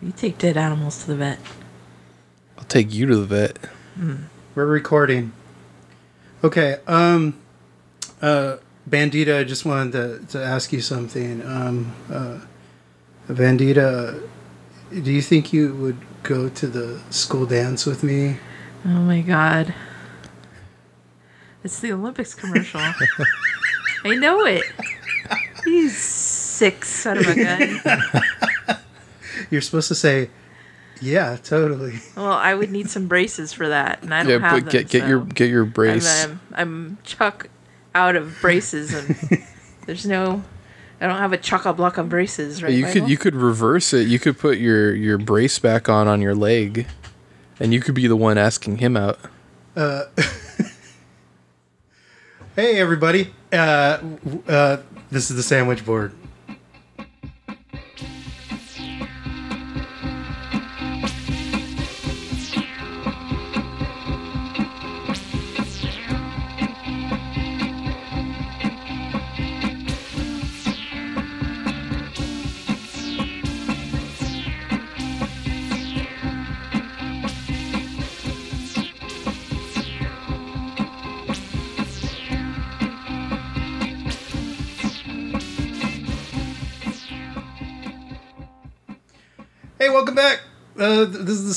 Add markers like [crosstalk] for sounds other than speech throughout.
You take dead animals to the vet. I'll take you to the vet. We're recording. Okay. Um. Uh. Bandita, I just wanted to, to ask you something. Um. Uh. Bandita, do you think you would go to the school dance with me? Oh my god. It's the Olympics commercial. [laughs] I know it. He's sick son of a gun. [laughs] You're supposed to say, "Yeah, totally." Well, I would need some braces for that, and I don't Yeah, have but them. get get your get your brace. I'm, um, I'm Chuck out of braces, and [laughs] there's no. I don't have a chock a block of braces, right? you could you could reverse it. You could put your your brace back on on your leg, and you could be the one asking him out. [laughs] Hey, everybody. Uh. Uh. This is the sandwich board.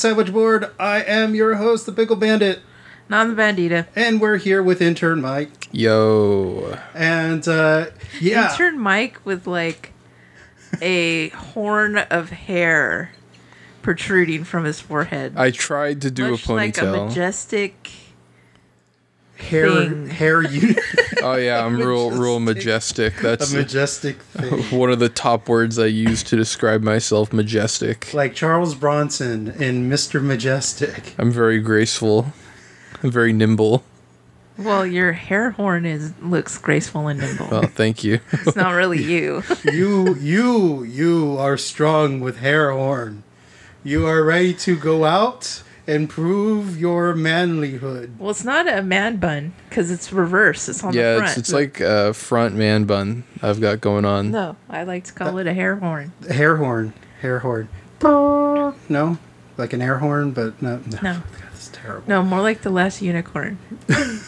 Sandwich board. I am your host, the Pickle Bandit, Not the bandita. and we're here with intern Mike. Yo, And uh, yeah, Intern Mike with like a horn of hair protruding from his forehead. I tried to do Much a like a majestic. Hair thing. hair [laughs] unit, oh yeah, I'm real real majestic. That's a majestic thing, [laughs] one of the top words I use to describe myself. Majestic. like Charles Bronson in Mr. Majestyk. I'm very graceful. I'm very nimble. Well, your hair horn is looks graceful and nimble. Well, thank you. [laughs] it's not really you. You, you, you are strong with hair horn. You are ready to go out and prove your manlyhood. Well, it's not a man bun because it's reverse. It's on the yeah, front. it's it's like a front man bun I've got going on. no, I like to call it a hair horn. Hair horn, hair horn. No, like an air horn, but no. No, No. [laughs] God, that's terrible. No, more like the last unicorn. [laughs]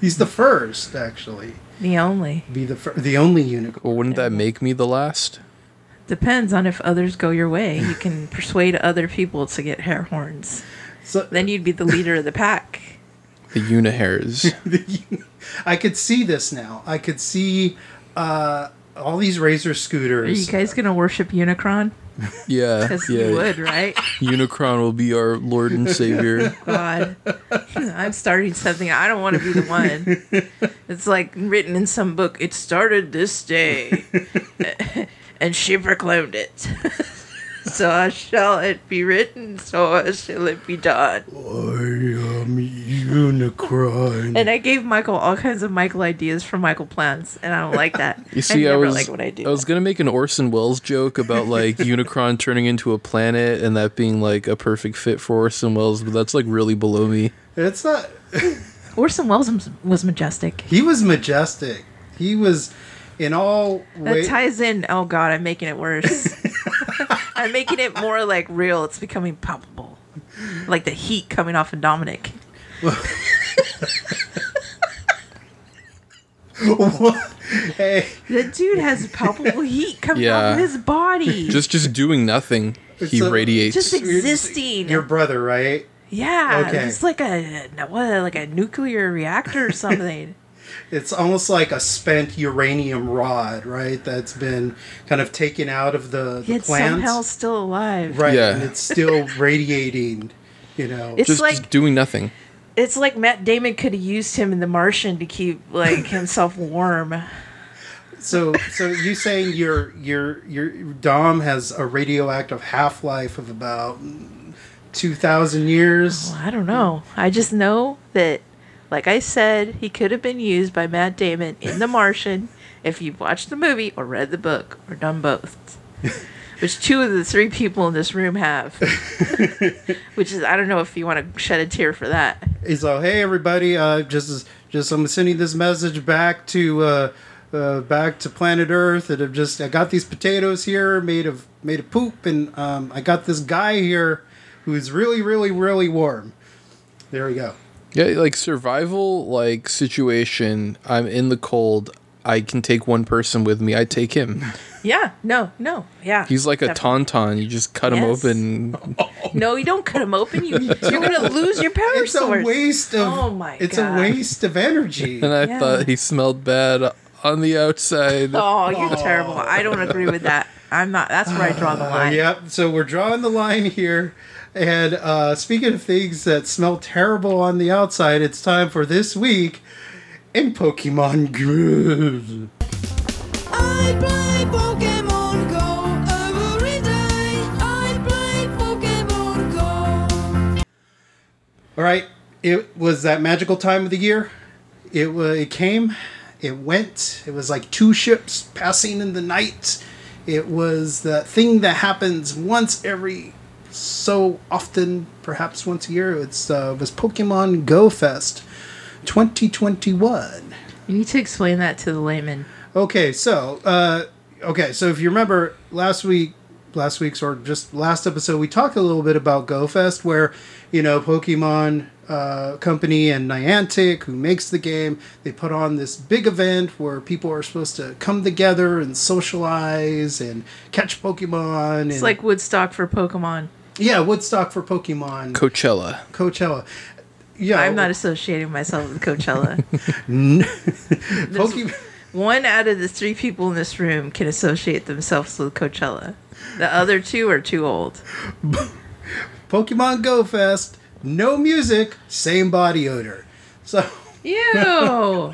He's the first, actually. The only Be the fir- the only unicorn. Well, wouldn't that make me the last? Depends on if others go your way. You can [laughs] persuade other people to get hair horns. So Then you'd be the leader of the pack. The unihairs. [laughs] I could see this now. I could see uh, all these razor scooters. Are you guys gonna worship Unicron? [laughs] Yeah, Because yeah. you would, right? Unicron will be our Lord and Savior. God, I'm starting something. I don't want to be the one. It's like written in some book. It started this day, and she proclaimed it. [laughs] so shall it be written. So shall it be done. I am Unicron. And I gave Michael all kinds of Michael ideas for Michael plans, and I don't like that. [laughs] You see, I I, was like what I do. I was gonna make an Orson Welles joke about like [laughs] Unicron turning into a planet and that being like a perfect fit for Orson Welles, but that's like really below me. It's not. Orson Welles was- was majestic. He was majestic. He was in all That ways. ties in. Oh God, I'm making it worse. [laughs] I'm making it more like real. It's becoming palpable, like the heat coming off of Dominic. [laughs] hey, The dude has palpable heat coming Yeah. off of his body. Just just doing nothing, he So- radiates. Just existing. your brother, right? yeah, Okay. it's like a what, like a nuclear reactor or something. It's almost like a spent uranium rod, right? That's been kind of taken out of the, the Yet plants. somehow still alive. right, Yeah. and it's still [laughs] radiating. You know, It's just, like just doing nothing. it's like Matt Damon could have used him in The Martian to keep like himself warm. so so you saying your your your Dom has a radioactive half life of about two thousand years? Well, I don't know. I just know that, like I said, he could have been used by Matt Damon in The Martian if you've watched the movie or read the book or done both. [laughs] Which two of the three people in this room have. [laughs] Which is, I don't know if you want to shed a tear for that. He's like, "Hey, everybody! Uh, just just I'm sending this message back to uh, uh, back to planet Earth and have just I got these potatoes here made of made of poop, and um, I got this guy here who's really, really, really warm. There we go. Yeah, like survival like situation. I'm in the cold. I can take one person with me. I take him. [laughs] Yeah. No. No. Yeah. He's like a tauntaun. You just cut him Yes. open. [laughs] No, you don't cut him open. You [laughs] you're gonna lose your power It's a waste of. Oh my It's God. a waste of energy. And I Yeah. thought he smelled bad on the outside. [laughs] Oh, you're terrible. I don't agree with that. I'm not. That's where I draw the Uh, line. yep. So we're drawing the line here. And uh, speaking of things that smell terrible on the outside, it's time for this week in Pokemon Go. I play Pokemon Go every day. I play Pokemon Go. All right, it was that magical time of the year. It wa it came, it went. It was like two ships passing in the night. It was the thing that happens once every so often, perhaps once a year. It's uh, was Pokemon Go Fest 2021. You need to explain that to the layman. Okay, so uh, okay, so if you remember last week, last week's or just last episode, we talked a little bit about Go Fest, where you know Pokemon uh, company and Niantic, who makes the game, they put on this big event where people are supposed to come together and socialize and catch Pokemon. It's and, like Woodstock for Pokemon. yeah, Woodstock for Pokemon, Coachella. Coachella. Yeah, I'm not associating myself with Coachella. [laughs] Pokemon. One out of the three people in this room can associate themselves with Coachella. The other two are too old. [laughs] Pokemon Go Fest, no music, same body odor. So. [laughs] Ew.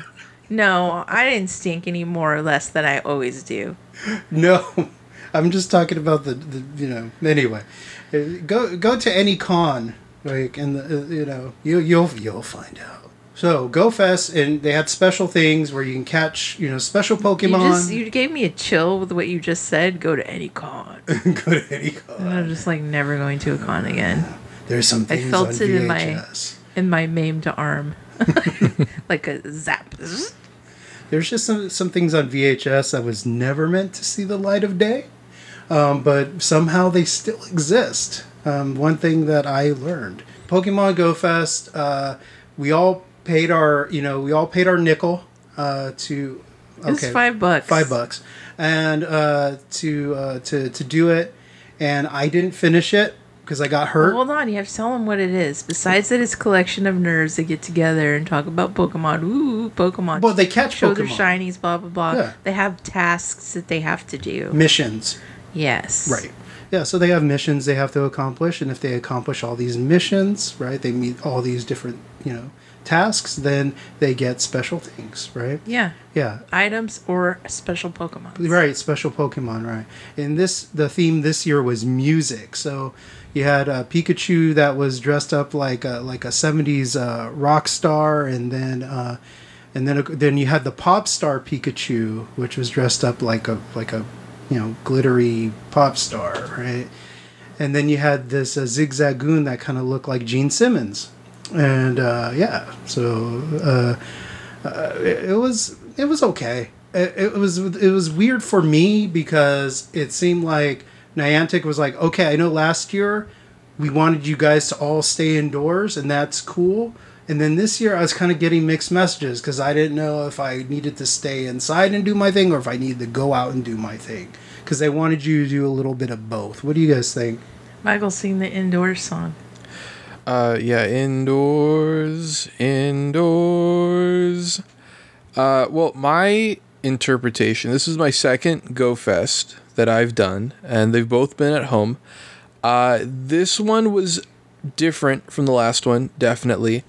no, I didn't stink any more or less than I always do. No, I'm just talking about the, the you know. Anyway, Uh, go go to any con, like and the, uh, you know you you'll you'll find out. So Go Fest, and they had special things where you can catch you know special You Pokemon. just you gave me a chill with what you just said. Go to any con. [laughs] go to any con. And I'm just like never going to a con again. There's some I felt on it in my- In my maimed arm, [laughs] [laughs] like a zap. There's just some some things on VHS that was never meant to see the light of day, um, but somehow they still exist. Um, one thing that I learned: Pokemon Go Fest. Uh, we all paid our, you know, we all paid our nickel uh, to. Okay, was five bucks. Five bucks, and uh, to uh, to to do it, and I didn't finish it because I got hurt. Hold on, you have to tell them what it is. Besides that, it's a collection of nerds that get together and talk about Pokemon. Ooh, Pokemon. Well, they catch show their Pokemon. shinies, blah blah blah. Yeah. They have tasks that they have to do. missions. Yes. Right. Yeah, so they have missions they have to accomplish, and if they accomplish all these missions, right, they meet all these different, you know, tasks, then they get special things, right? Yeah. Yeah. Items or special Pokemon. Right, special Pokemon, right. And this the theme this year was music. So you had a Pikachu that was dressed up like a like a 70s uh, rock star and then uh, and then then you had the pop star Pikachu which was dressed up like a like a you know glittery pop star, right? And then you had this uh, Zigzagoon that kind of looked like Gene Simmons. And uh, yeah, so uh, uh, it, it was it was okay. It, it was it was weird for me because it seemed like Niantic was like, okay, I know last year we wanted you guys to all stay indoors, and that's cool. And then this year I was kind of getting mixed messages because I didn't know if I needed to stay inside and do my thing or if I needed to go out and do my thing because they wanted you to do a little bit of both. What do you guys think? Michael sing the indoors song. Uh, yeah, indoors, indoors. Uh, well, my interpretation. This is my second Go Fest that I've done, and they've both been at home. Uh, this one was different from the last one, definitely.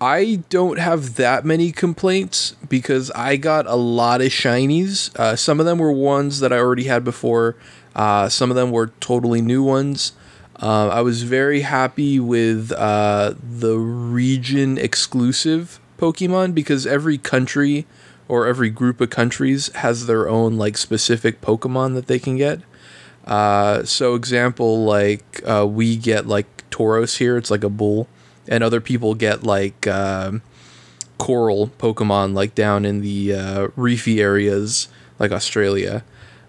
I don't have that many complaints because I got a lot of shinies. Uh, some of them were ones that I already had before. Uh, some of them were totally new ones. Uh, I was very happy with uh, the region exclusive Pokemon because every country or every group of countries has their own like specific Pokemon that they can get. Uh, so example like uh, we get like Tauros here, it's like a bull, and other people get like um coral Pokemon like down in the uh, reefy areas like Australia.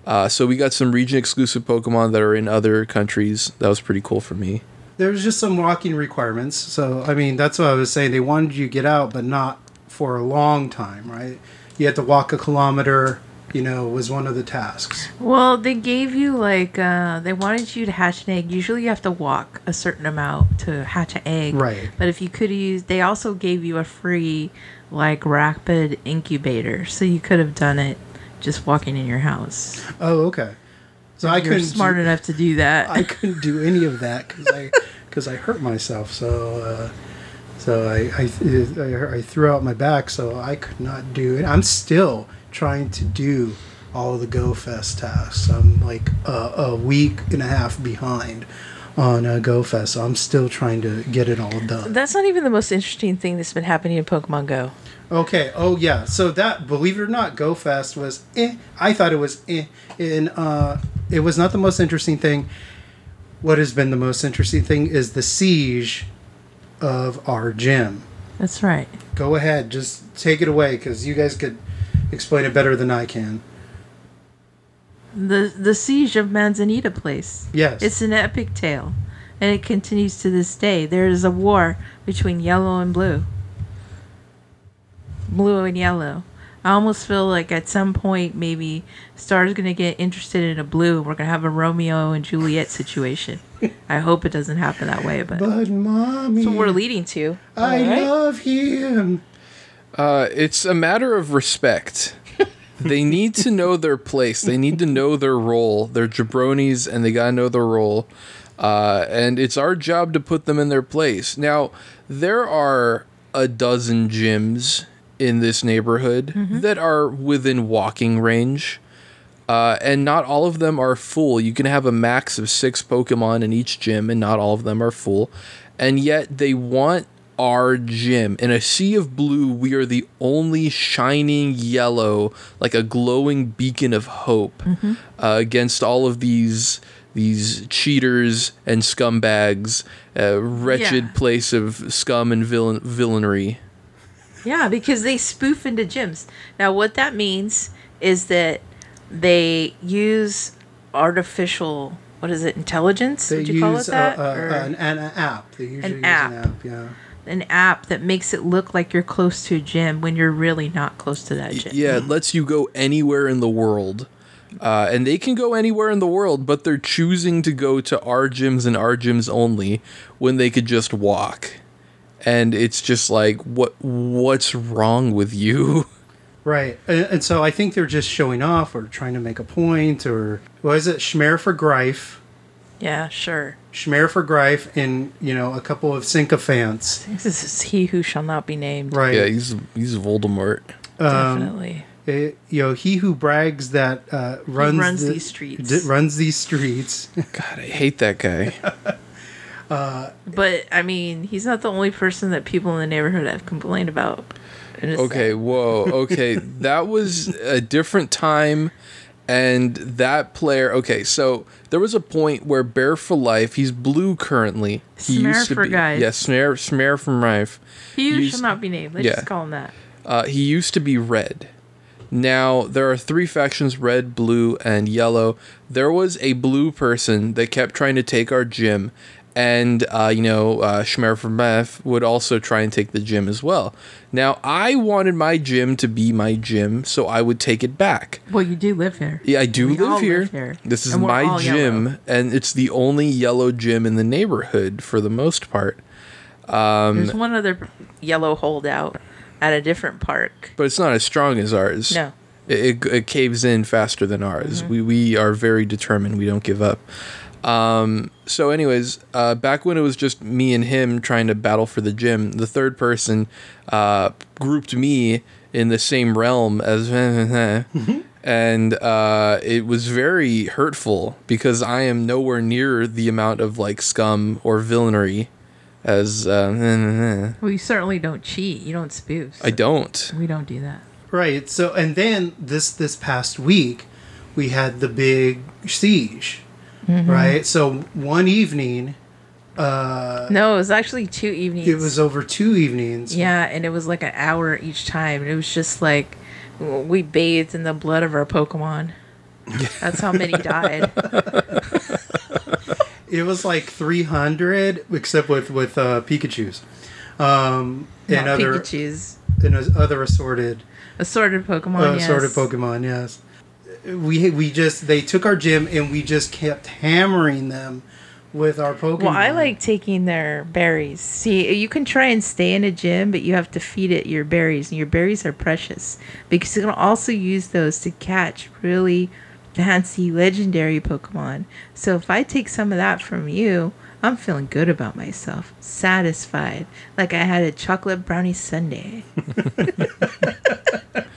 Uh, so we got some region exclusive Pokemon that are in other countries. That was pretty cool for me. There's just some walking requirements. So I mean, that's what I was saying. They wanted you to get out, but not for a long time, right? You had to walk a kilometer. You know, was one of the tasks. Well, they gave you like uh, they wanted you to hatch an egg. Usually, you have to walk a certain amount to hatch an egg. Right. But if you could use, they also gave you a free like rapid incubator, so you could have done it just walking in your house. Oh, okay. So I You're couldn't smart do, enough to do that. I couldn't do any of that because I because I hurt myself. So uh, so I, I I I threw out my back. So I could not do it. I'm still trying to do all of the Go Fest tasks. I'm like a, a week and a half behind on uh, Go Fest. So I'm still trying to get it all done. That's not even the most interesting thing that's been happening in Pokemon Go. Okay. Oh yeah. So that, believe it or not, Go Fest was. Eh. I thought it was. Eh. And uh, it was not the most interesting thing. What has been the most interesting thing is the siege of our gym. That's right. Go ahead, just take it away because you guys could explain it better than I can. The the siege of Manzanita Place. Yes. It's an epic tale, and it continues to this day. There is a war between yellow and blue. Blue and yellow. I almost feel like at some point maybe Star's gonna get interested in a blue. We're gonna have a Romeo and Juliet situation. [laughs] I hope it doesn't happen that way, but But mommy, that's what we're leading to. I Alright? love him. Uh, it's a matter of respect. they need to know their place. They need to know their role. They're jabronis, and they gotta know their role. Uh, and it's our job to put them in their place. Now, there are a dozen gyms in this neighborhood that are within walking range. Uh, and not all of them are full. You can have a max of six Pokemon in each gym, and not all of them are full. And yet they want our gym. In a sea of blue, we are the only shining yellow, like a glowing beacon of hope, uh, against all of these these cheaters and scumbags, a wretched Yeah. place of scum and villain- villainy. Yeah, because they spoof into gyms. Now, what that means is that they use artificial, what is it, intelligence? They Would you call it that? uh, uh, Or an, an app. They usually use app. an app. Yeah. an app that makes it look like you're close to a gym when you're really not close to that gym. Yeah, it lets you go anywhere in the world. Uh, and they can go anywhere in the world, but they're choosing to go to our gyms and our gyms only when they could just walk. And it's just like, what? What's wrong with you? Right. And, and so I think they're just showing off or trying to make a point or what is it? Schmer for Greif. Yeah, sure. Schmer for Greif and, you know, a couple of sycophants. [laughs] This is he who shall not be named. Right. Yeah, he's he's Voldemort. Um, Definitely. eh, you know, he who brags that uh, runs, runs the- these streets. d- runs these streets. [laughs] God, I hate that guy. [laughs] But I mean, he's not the only person that people in the neighborhood have complained about. Okay, whoa. Okay, [laughs] that was a different time and that player okay, so there was a point where Bear for Life, he's blue currently. He Smear for be guys. Yeah, Snare Snare from Rife. He who used- shall not be named. Let's Yeah. just call him that. Uh, he used to be red. Now there are three factions: red, blue, and yellow. There was a blue person that kept trying to take our gym, and uh, you know, uh, Shmer from Meth would also try and take the gym as well. Now I wanted my gym to be my gym, so I would take it back. Well, you do live here. Yeah, I do live here. here. This is And my gym, yellow. and it's the only yellow gym in the neighborhood for the most part. There's one other yellow holdout at a different park. But it's not as strong as ours. No. It, it, it caves in faster than ours. Mm-hmm. We we are very determined. We don't give up. Um, so, anyways, uh, back when it was just me and him trying to battle for the gym, the third person uh, grouped me in the same realm as, [laughs] and uh, it was very hurtful because I am nowhere near the amount of like scum or villainy as uh, [laughs] Well, you certainly don't cheat. You don't spoof. I don't. We don't do that. right. So, and then this, this past week, we had the big siege. Right. So one evening, Uh, No, it was actually two evenings. it was over two evenings. Yeah, and it was like an hour each time. It was just like we bathed in the blood of our Pokemon. [laughs] That's how many died. It was like 300, except with with uh, Pikachu's, um, and Not other Pikachu's. and other assorted Assorted Pokemon, uh, yes. assorted Pokemon. Yes, we we just they took our gym and we just kept hammering them with our Pokemon. Well, I like taking their berries. See, you can try and stay in a gym, but you have to feed it your berries, and your berries are precious because you can also use those to catch really fancy legendary Pokemon. So if I take some of that from you, I'm feeling good about myself, satisfied, like I had a chocolate brownie sundae. [laughs]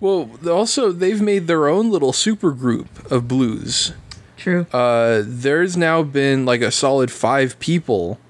Well, also they've made their own little super group of blues. True. Uh, there's now been like a solid five people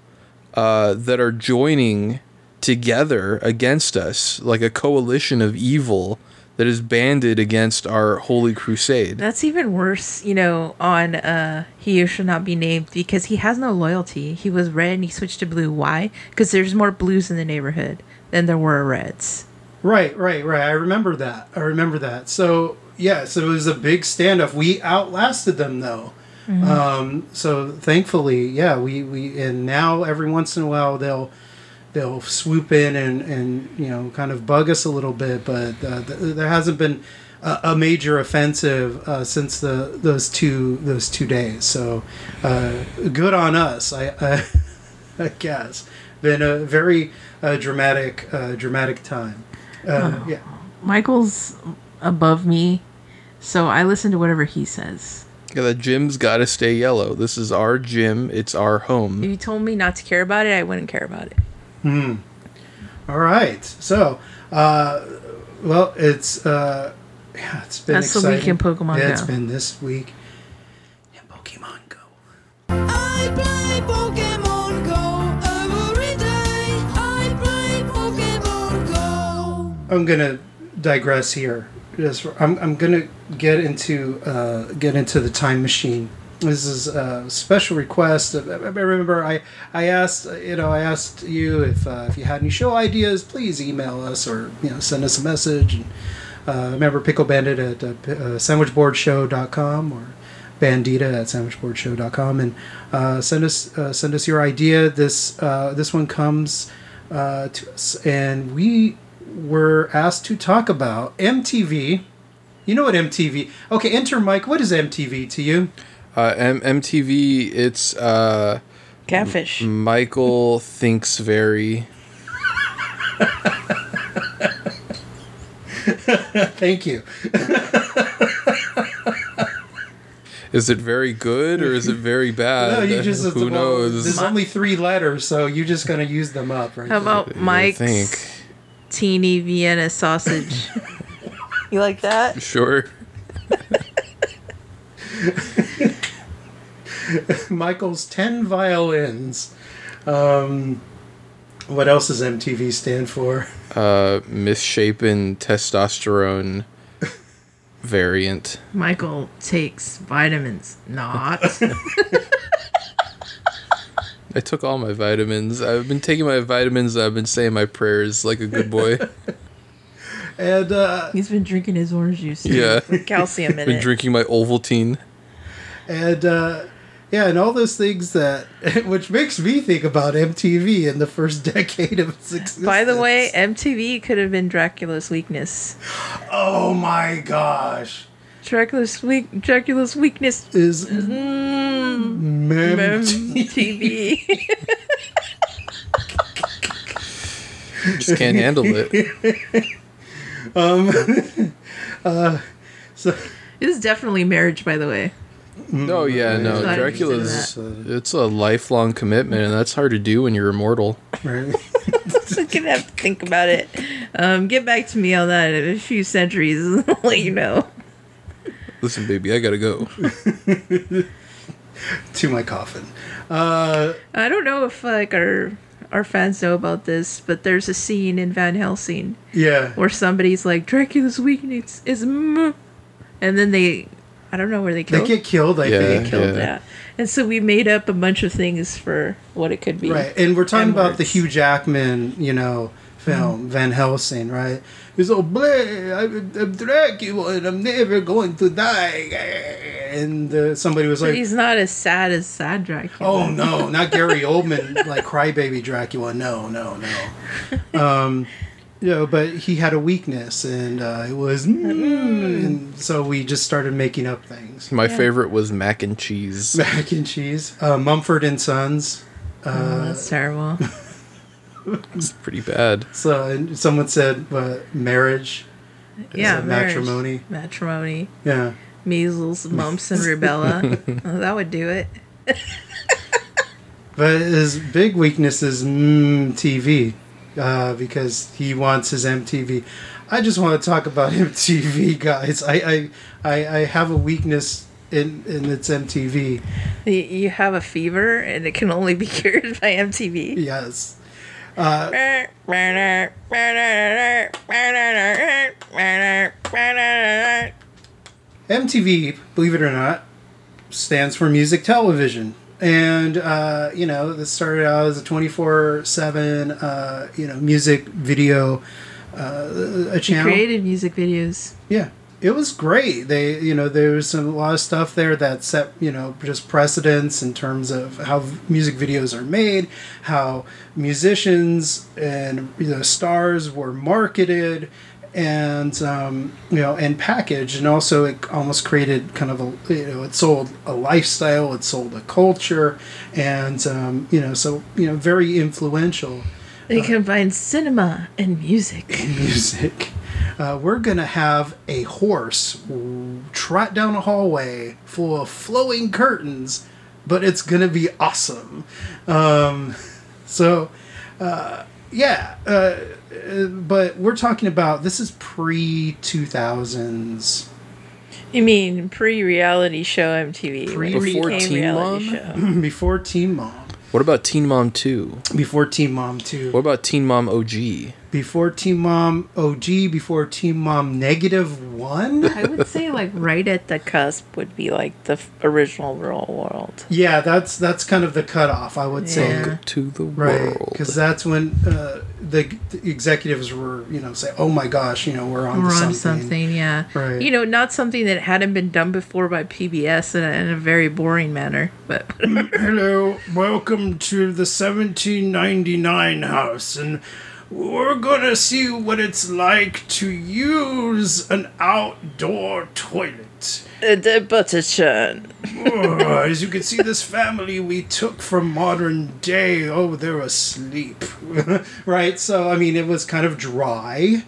uh, that are joining together against us, like a coalition of evil that is banded against our holy crusade. That's even worse, you know, on uh He Who Shall Not Be Named because he has no loyalty. He was red and he switched to blue. Why? Because there's more blues in the neighborhood than there were reds. Right, right, right. I remember that. I remember that. So yeah, so it was a big standoff. We outlasted them though. Um, so thankfully, yeah, we, we and now every once in a while they'll they'll swoop in and and you know kind of bug us a little bit, but uh, th- there hasn't been a, a major offensive uh, since the those two those two days. So uh, good on us. I, I [laughs] I guess been a very uh, dramatic uh, dramatic time. Uh, yeah. Michael's above me, so I listen to whatever he says. Yeah, the gym's got to stay yellow. This is our gym. It's our home. If you told me not to care about it, I wouldn't care about it. Hmm. All right. So, uh, well, it's uh, yeah, it's been That's the week in Pokemon Yeah, it's Go. been this week I'm gonna digress here. Just I'm I'm gonna get into uh, get into the time machine. This is a special request. I remember I I asked you know I asked you if uh, if you had any show ideas, please email us or you know send us a message. And uh, remember Pickle Bandit at uh, uh, sandwichboardshow.com or Bandita at sandwichboardshow.com and uh, send us uh, send us your idea. This uh, this one comes uh, to us, and we were asked to talk about MTV. You know what MTV? Okay, Intern Mike. What is MTV to you? Uh, M- MTV, it's uh, Catfish. Michael thinks very. [laughs] Thank you. Is it very good or is it very [laughs] bad? No, you just Who well, knows? There's only three letters, so you're just gonna use them up, right? How about I Mike's think. Teeny Vienna sausage? [laughs] you like that? Sure. [laughs] Michael's ten violins? Um, what else does MTV stand for? Uh, misshapen testosterone variant. Michael takes vitamins. Not. [laughs] I took all my vitamins. I've been taking my vitamins. I've been saying my prayers like a good boy. [laughs] And uh, He's been drinking his orange juice. too, Yeah. With calcium in been it. Been drinking my Ovaltine. and uh, yeah, and all those things that, [laughs] which makes me think about MTV in the first [laughs] decade of its existence. By the way, MTV could have been Dracula's weakness. oh my gosh, Dracula's weak. Dracula's weakness. is Mm, Mem- MTV. [laughs] Just can't handle it. [laughs] [laughs] so this is definitely marriage, by the way. No, yeah, no. Glad you Dracula's said it's a lifelong commitment, and that's hard to do when you're immortal. right. I'm gonna have to think about it. Um, get back to me on that in a few centuries. and I'll let you know. Listen, baby, I gotta go. [laughs] to my coffin. Uh, I don't know if like our our fans know about this, but there's a scene in Van Helsing yeah, where somebody's like Dracula's weakness is, mm," and then they, I I don't know where they They killed. They get killed, I Yeah. think. killed yeah. yeah. And so we made up a bunch of things for what it could be. Right, and we're talking about the Hugh Jackman, you know, film Van Helsing, right? He's all bleh, I'm, I'm Dracula and I'm never going to die. And uh, somebody was But like, he's not as sad as sad Dracula. "Oh no, not Gary Oldman, [laughs] like crybaby Dracula. No, no, no." [laughs] Um, you know, but he had a weakness, and uh, it was, mm, and so we just started making up things. My Yeah. favorite was mac and cheese. Mac and cheese, uh, Mumford and Sons. Oh, Uh, that's terrible. [laughs] It's pretty bad. so and someone said, uh, "Marriage." Is yeah, marriage. matrimony. Matrimony. Yeah. Measles, mumps, and rubella. [laughs] Oh, that would do it. [laughs] But his big weakness is mm, TV, uh, because he wants his MTV. I just want to talk about [laughs] MTV, guys. I I, I, I have a weakness in in its MTV. You, you have a fever, and it can only be cured by MTV. Yes. Uh, MTV, believe it or not, stands for music television. And, uh, you know, this started out as a 24 7, uh, you know, music video uh, a channel. created music videos. Yeah, it was great. They, you know, there was some, a lot of stuff there that set, you know, just precedents in terms of how music videos are made, how musicians and you know stars were marketed, and um, you know, and packaged, and also it almost created kind of a, you know, it sold a lifestyle, it sold a culture, and um, you know, so you know, very influential They combine cinema and music. And [laughs] music. Uh, we're gonna have a horse trot down a hallway full of flowing curtains, but it's gonna be awesome. Um, [laughs] so, uh, yeah, uh, uh, but we're talking about this is pre two thousands. You mean pre-reality show MTV? Pre- Before Teen Mom? [clears throat] before Teen Mom, What about Teen Mom 2? before Teen Mom two, What about Teen Mom OG? Before Teen Mom OG, before Teen Mom negative one. I would say like right at the cusp would be like the f- original real world. Yeah, that's that's kind of the cutoff, I would say. Yeah. Welcome to the Right, world. because that's when uh, the, the executives were, you know, say, "Oh my gosh, you know, we're on We're to on something." something, yeah. Right. You know, not something that hadn't been done before by PBS in a, in a very boring manner, but [laughs] Hello, welcome to the 1799 house, and we're gonna see what it's like to use an outdoor toilet. the butter churn. Oh, as you can see, this family we took from modern day. Oh, they're asleep. [laughs] right. So, I mean, it was kind of dry.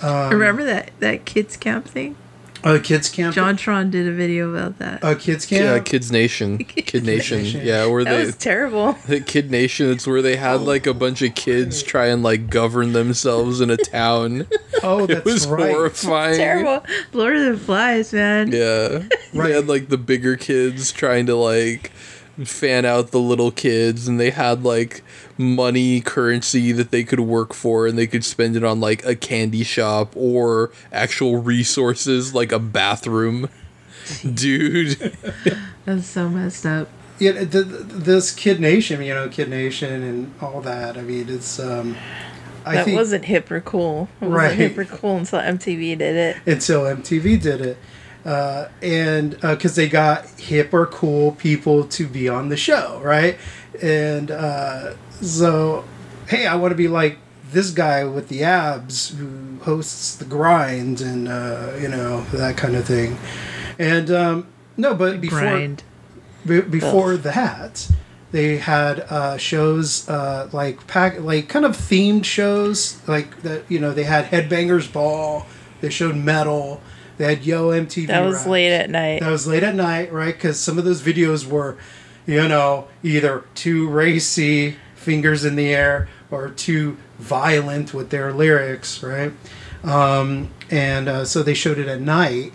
Um, Remember that that kids camp thing? Uh, kids camp. JonTron did a video about that. Uh, kids camp. Yeah. Kids Nation. [laughs] Kid Nation. Nation. Yeah, where that they was terrible. [laughs] the Kid Nation. It's where they had like a bunch of kids try and like govern themselves in a town. [laughs] oh, It that's was right. horrifying. terrible. Lord of the Flies, man. Yeah. Right. They had like the bigger kids trying to like fan out the little kids and they had like money currency that they could work for and they could spend it on like a candy shop or actual resources like a bathroom. [laughs] Dude. [laughs] That's so messed up. Yeah, th- th- this Kid Nation, you know, Kid Nation and all that. I mean, it's um, I that think wasn't hip or cool. It wasn't Right. hip or cool until MTV did it. until MTV did it, uh, and uh because they got hip or cool people to be on the show, right? And uh, so, hey, I want to be like this guy with the abs who hosts the grind and uh, you know that kind of thing. And um, no, but before be- before that they had uh, shows uh, like pack like kind of themed shows like that you know they had headbangers ball they showed metal they had yo mtv That was Raps. late at night. that was late at night right because some of those videos were you know either too racy fingers in the air or too violent with their lyrics right um, and uh, so they showed it at night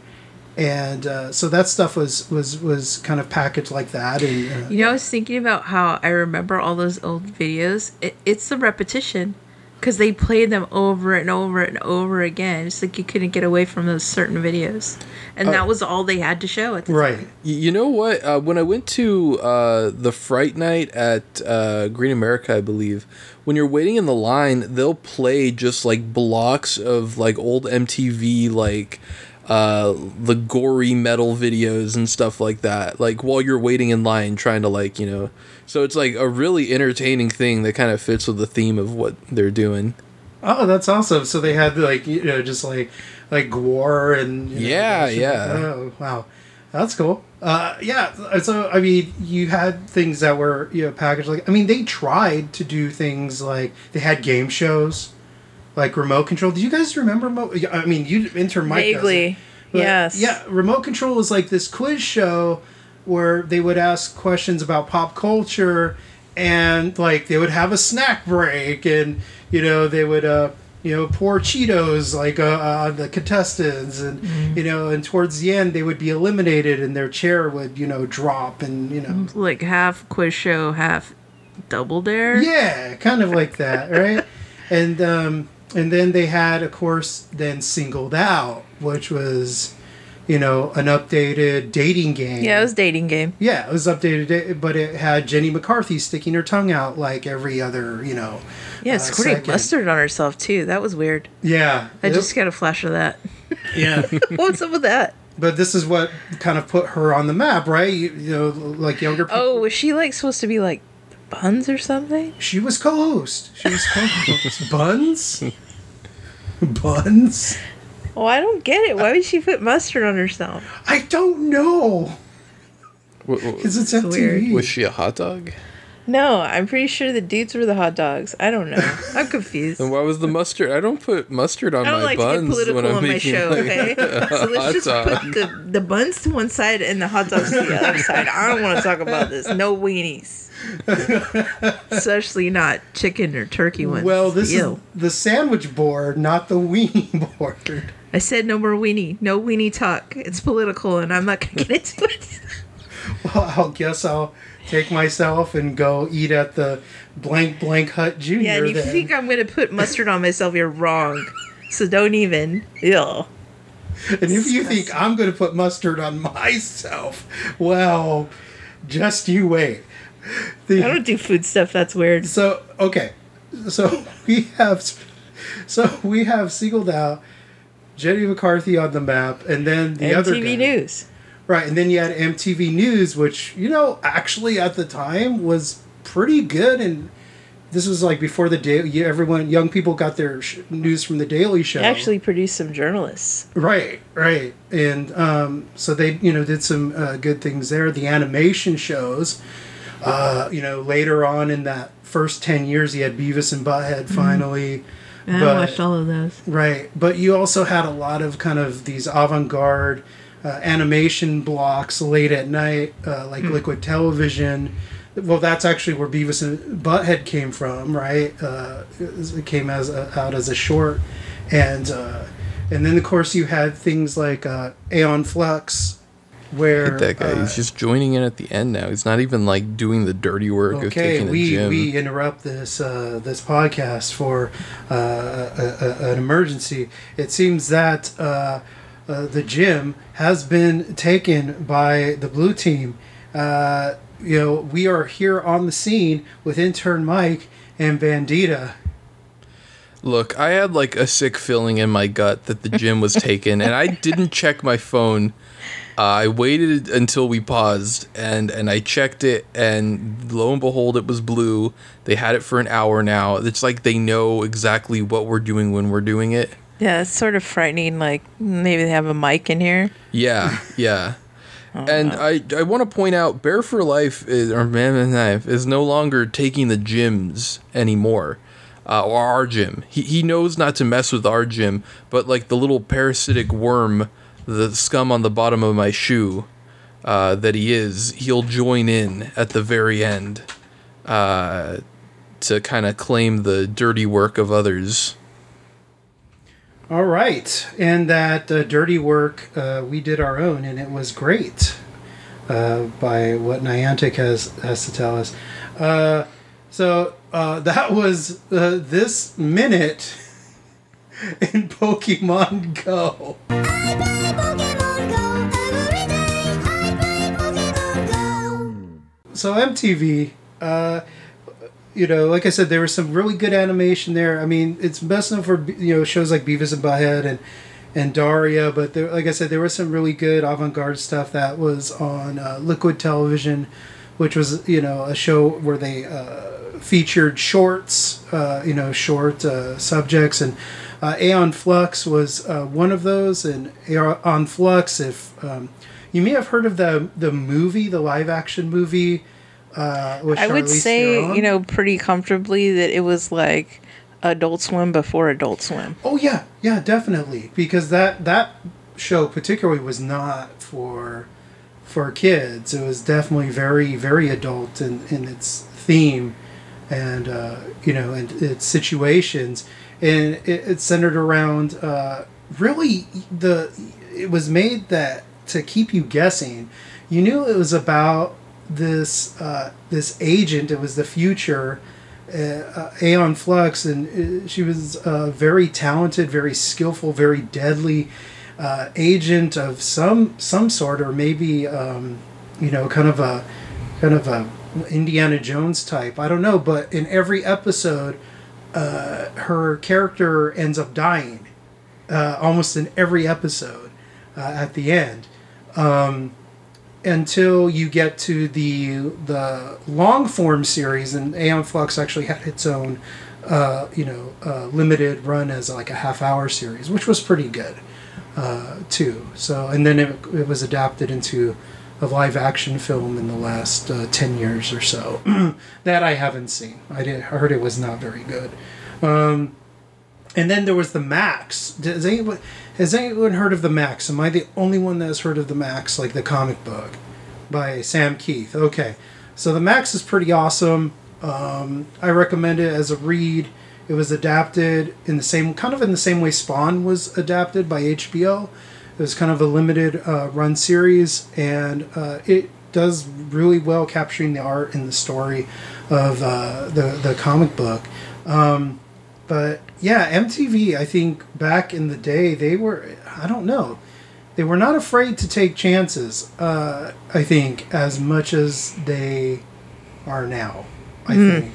and uh, so that stuff was was was kind of packaged like that and uh, You know, I was thinking about how I remember all those old videos. It, it's the repetition. Because they played them over and over and over again. It's like you couldn't get away from those certain videos, and that was all they had to show at the Right. Y- You know what? Uh, when I went to uh, the Fright Night at uh, Great America, I believe, when you're waiting in the line, they'll play just like blocks of like old MTV like uh, the gory metal videos and stuff like that. Like while you're waiting in line, trying to like you know. So it's like a really entertaining thing that kind of fits with the theme of what they're doing. Oh, that's awesome. So they had like you know just like like gore and you know, Yeah, like yeah. Oh, wow, that's cool. Uh, yeah. So I mean, you had things that were you know packaged like I mean they tried to do things like they had game shows like remote control. Do you guys remember? Mo- I mean, you Intern Mike. Vaguely, But, yes. Yeah, remote control was like this quiz show where they would ask questions about pop culture and like they would have a snack break and you know they would uh you know pour cheetos like uh, on the contestants and Mm-hmm. you know and towards the end they would be eliminated and their chair would you know drop and you know like half quiz show, half double dare. yeah kind of like that right [laughs] and um and then they had of course then singled out which was you know an updated dating game Yeah, it was dating game. Yeah, it was updated, but it had Jenny McCarthy sticking her tongue out like every other, you know. Yeah, uh, squirting second. mustard on herself too. That was weird. Yeah, I just got a flash of that. [laughs] yeah. [laughs] What's up with that? but this is what kind of put her on the map, right? You, you know, like younger people. Oh, was she like supposed to be like buns or something? She was co-host. She was co-host. [laughs] Buns. Buns. Oh, I don't get it. Why would she put mustard on herself? I don't know. W- w- Because it's It's MTV. weird. was she a hot dog? No, I'm pretty sure the dudes were the hot dogs. I don't know. I'm confused. And why was the mustard? I don't put mustard on I don't my like to get buns political when I'm on my making show, like, okay? [laughs] So let's just dog. put the, the buns to one side and the hot dogs to the other side. I don't want to talk about this. No weenies. [laughs] Especially not chicken or turkey ones. well, this Ew. is the sandwich board, not the weenie [laughs] board. I said no more weenie. No weenie talk. It's political and I'm not going to get into it. [laughs] Well, I'll guess I'll take myself and go eat at the blank blank hut junior. Yeah, and you then. think I'm going to put mustard on myself, you're wrong. So don't even. Ew. and if you think I'm going to put mustard on myself, well, just you wait. The- I don't do food stuff. That's weird. so okay, so [laughs] we have, so we have singled out Jenny McCarthy on the map, and then the other guy. MTV News. Right, and then you had MTV News, which you know actually at the time was pretty good, and this was like before the day. Everyone, young people got their sh- news from the Daily Show. Actually produced some journalists. right, right, and um, so they you know did some uh, good things there. The animation shows, uh, you know, later on in that first ten years, he had Beavis and Butthead finally. I But- watched all of those. Right, but you also had a lot of kind of these avant-garde uh, animation blocks late at night, uh, like Liquid Television. Well, that's actually where Beavis and Butthead came from, right? Uh, it came as a, out as a short, and uh, and then of course you had things like uh, Aeon Flux, where that guy. uh, He's just joining in at the end now. He's not even like doing the dirty work of Okay, taking a we, gym. we interrupt this uh, this podcast for uh, a, a, an emergency. It seems that uh, uh, the gym has been taken by the blue team. Uh, you know, we are here on the scene with intern Mike and Bandita. Look, I had like a sick feeling in my gut that the gym was taken, and I didn't check my phone. Uh, I waited until we paused, and and I checked it, and lo and behold, it was blue. They had it for an hour now. It's like they know exactly what we're doing when we're doing it. Yeah, it's sort of frightening. Like maybe they have a mic in here. Yeah, [laughs] yeah. And I, I want to point out, Bear for Life is, or Man Man Life is no longer taking the gyms anymore, uh, or our gym. He he knows not to mess with our gym, but like the little parasitic worm, the scum on the bottom of my shoe, uh, that he is, he'll join in at the very end, uh, to kind of claim the dirty work of others. All right, and that uh, dirty work uh, we did our own, and it was great. Uh, by what Niantic has has to tell us. Uh, So [laughs] that was this minute [laughs] in Pokemon Go. So MTV, uh, you know, like I said, there was some really good animation there. I mean, it's best known for you know shows like Beavis and Butthead and and Daria, but there, like I said, there was some really good avant-garde stuff that was on uh, Liquid Television, which was you know a show where they uh, featured shorts, uh, you know, short uh, subjects and. Uh, Aeon Flux was uh, one of those, and Aeon Flux. If um, you may have heard of the the movie, the live action movie, uh, I would say, Theron. you know, pretty comfortably that it was like Adult Swim before Adult Swim. Oh yeah, yeah, definitely. Because that that show particularly was not for for kids. It was definitely very very adult in, in its theme, and uh, you know, and its situations, and it, it's centered around uh, really the. It was made that to keep you guessing. You knew it was about this uh, this agent. It was the future uh, uh, Aeon Flux, and uh, she was a very talented, very skillful, very deadly uh, agent of some some sort, or maybe um, you know, kind of a kind of a Indiana Jones type. I don't know, but in every episode, uh, her character ends up dying, uh, almost in every episode uh, at the end until you get to the the long form series, and Aeon Flux actually had its own, uh, you know, uh, limited run as like a half hour series, which was pretty good, uh, too. So, and then it, it was adapted into a live action film in the last uh, ten years or so. [clears throat] that I haven't seen. I did I heard it was not very good. Um, and then there was the Maxx. Does anyone has anyone heard of the Maxx? Am I the only one that has heard of the Maxx, like the comic book by Sam Kieth? Okay, so the Maxx is pretty awesome. Um, I recommend it as a read. It was adapted in the same kind of in the same way Spawn was adapted by HBO. It was kind of a limited uh, run series, and uh, it does really well capturing the art and the story of uh, the the comic book. Um, but yeah, MTV, I think back in the day, they were, I don't know, they were not afraid to take chances, uh, I think, as much as they are now, I think.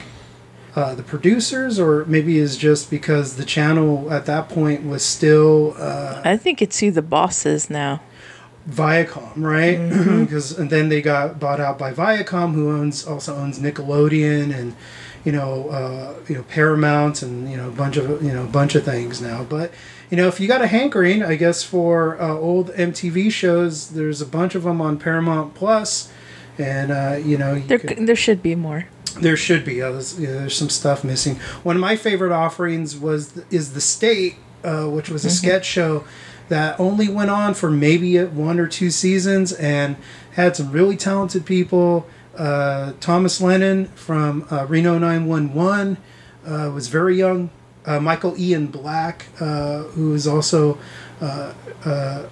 Uh, the producers, or maybe is just because the channel at that point was still uh, I think it's who the boss is now. Viacom, right? [laughs] Because and then they got bought out by Viacom, who owns also owns Nickelodeon and you know uh, you know Paramount and you know a bunch of you know a bunch of things now. But you know if you got a hankering, I guess for uh, old MTV shows, there's a bunch of them on Paramount Plus, and uh, you know you There, could- there should be more. there should be. Uh, there's, you know, there's some stuff missing. One of my favorite offerings was is the State, uh, which was a sketch show that only went on for maybe one or two seasons and had some really talented people. Uh, Thomas Lennon from uh, Reno 911 uh, was very young. Uh, Michael Ian Black, uh, who was also uh,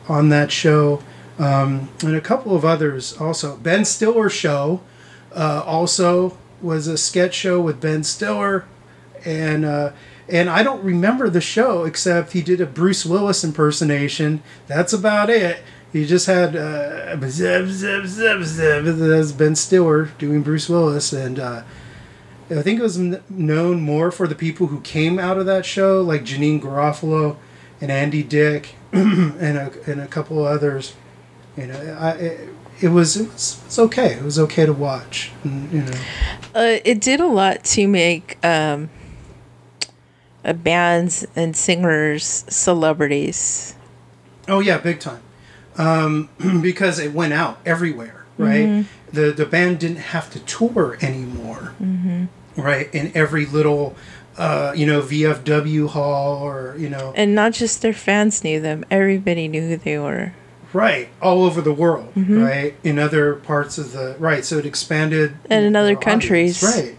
on that show, um, and a couple of others also. Ben Stiller show also was a sketch show with Ben Stiller, and and I don't remember the show except he did a Bruce Willis impersonation. That's about it. He just had uh, zip, zip, zip, zip. That's Ben Stiller doing Bruce Willis, and uh, I think it was n- known more for the people who came out of that show, like Janeane Garofalo and Andy Dick, [clears throat] and a, and a couple others. You know, I, it, it was it was it's okay. It was okay to watch. And, you know, Uh, it did a lot to make um, uh, bands and singers celebrities. oh yeah, big time, um, [clears throat] because it went out everywhere. Right, the the band didn't have to tour anymore. Right, in every little. Uh, you know, VFW hall or, you know, And not just their fans knew them, everybody knew who they were. right, all over the world, right, in other parts of the, right, so it expanded. And in other the audience, countries. Right.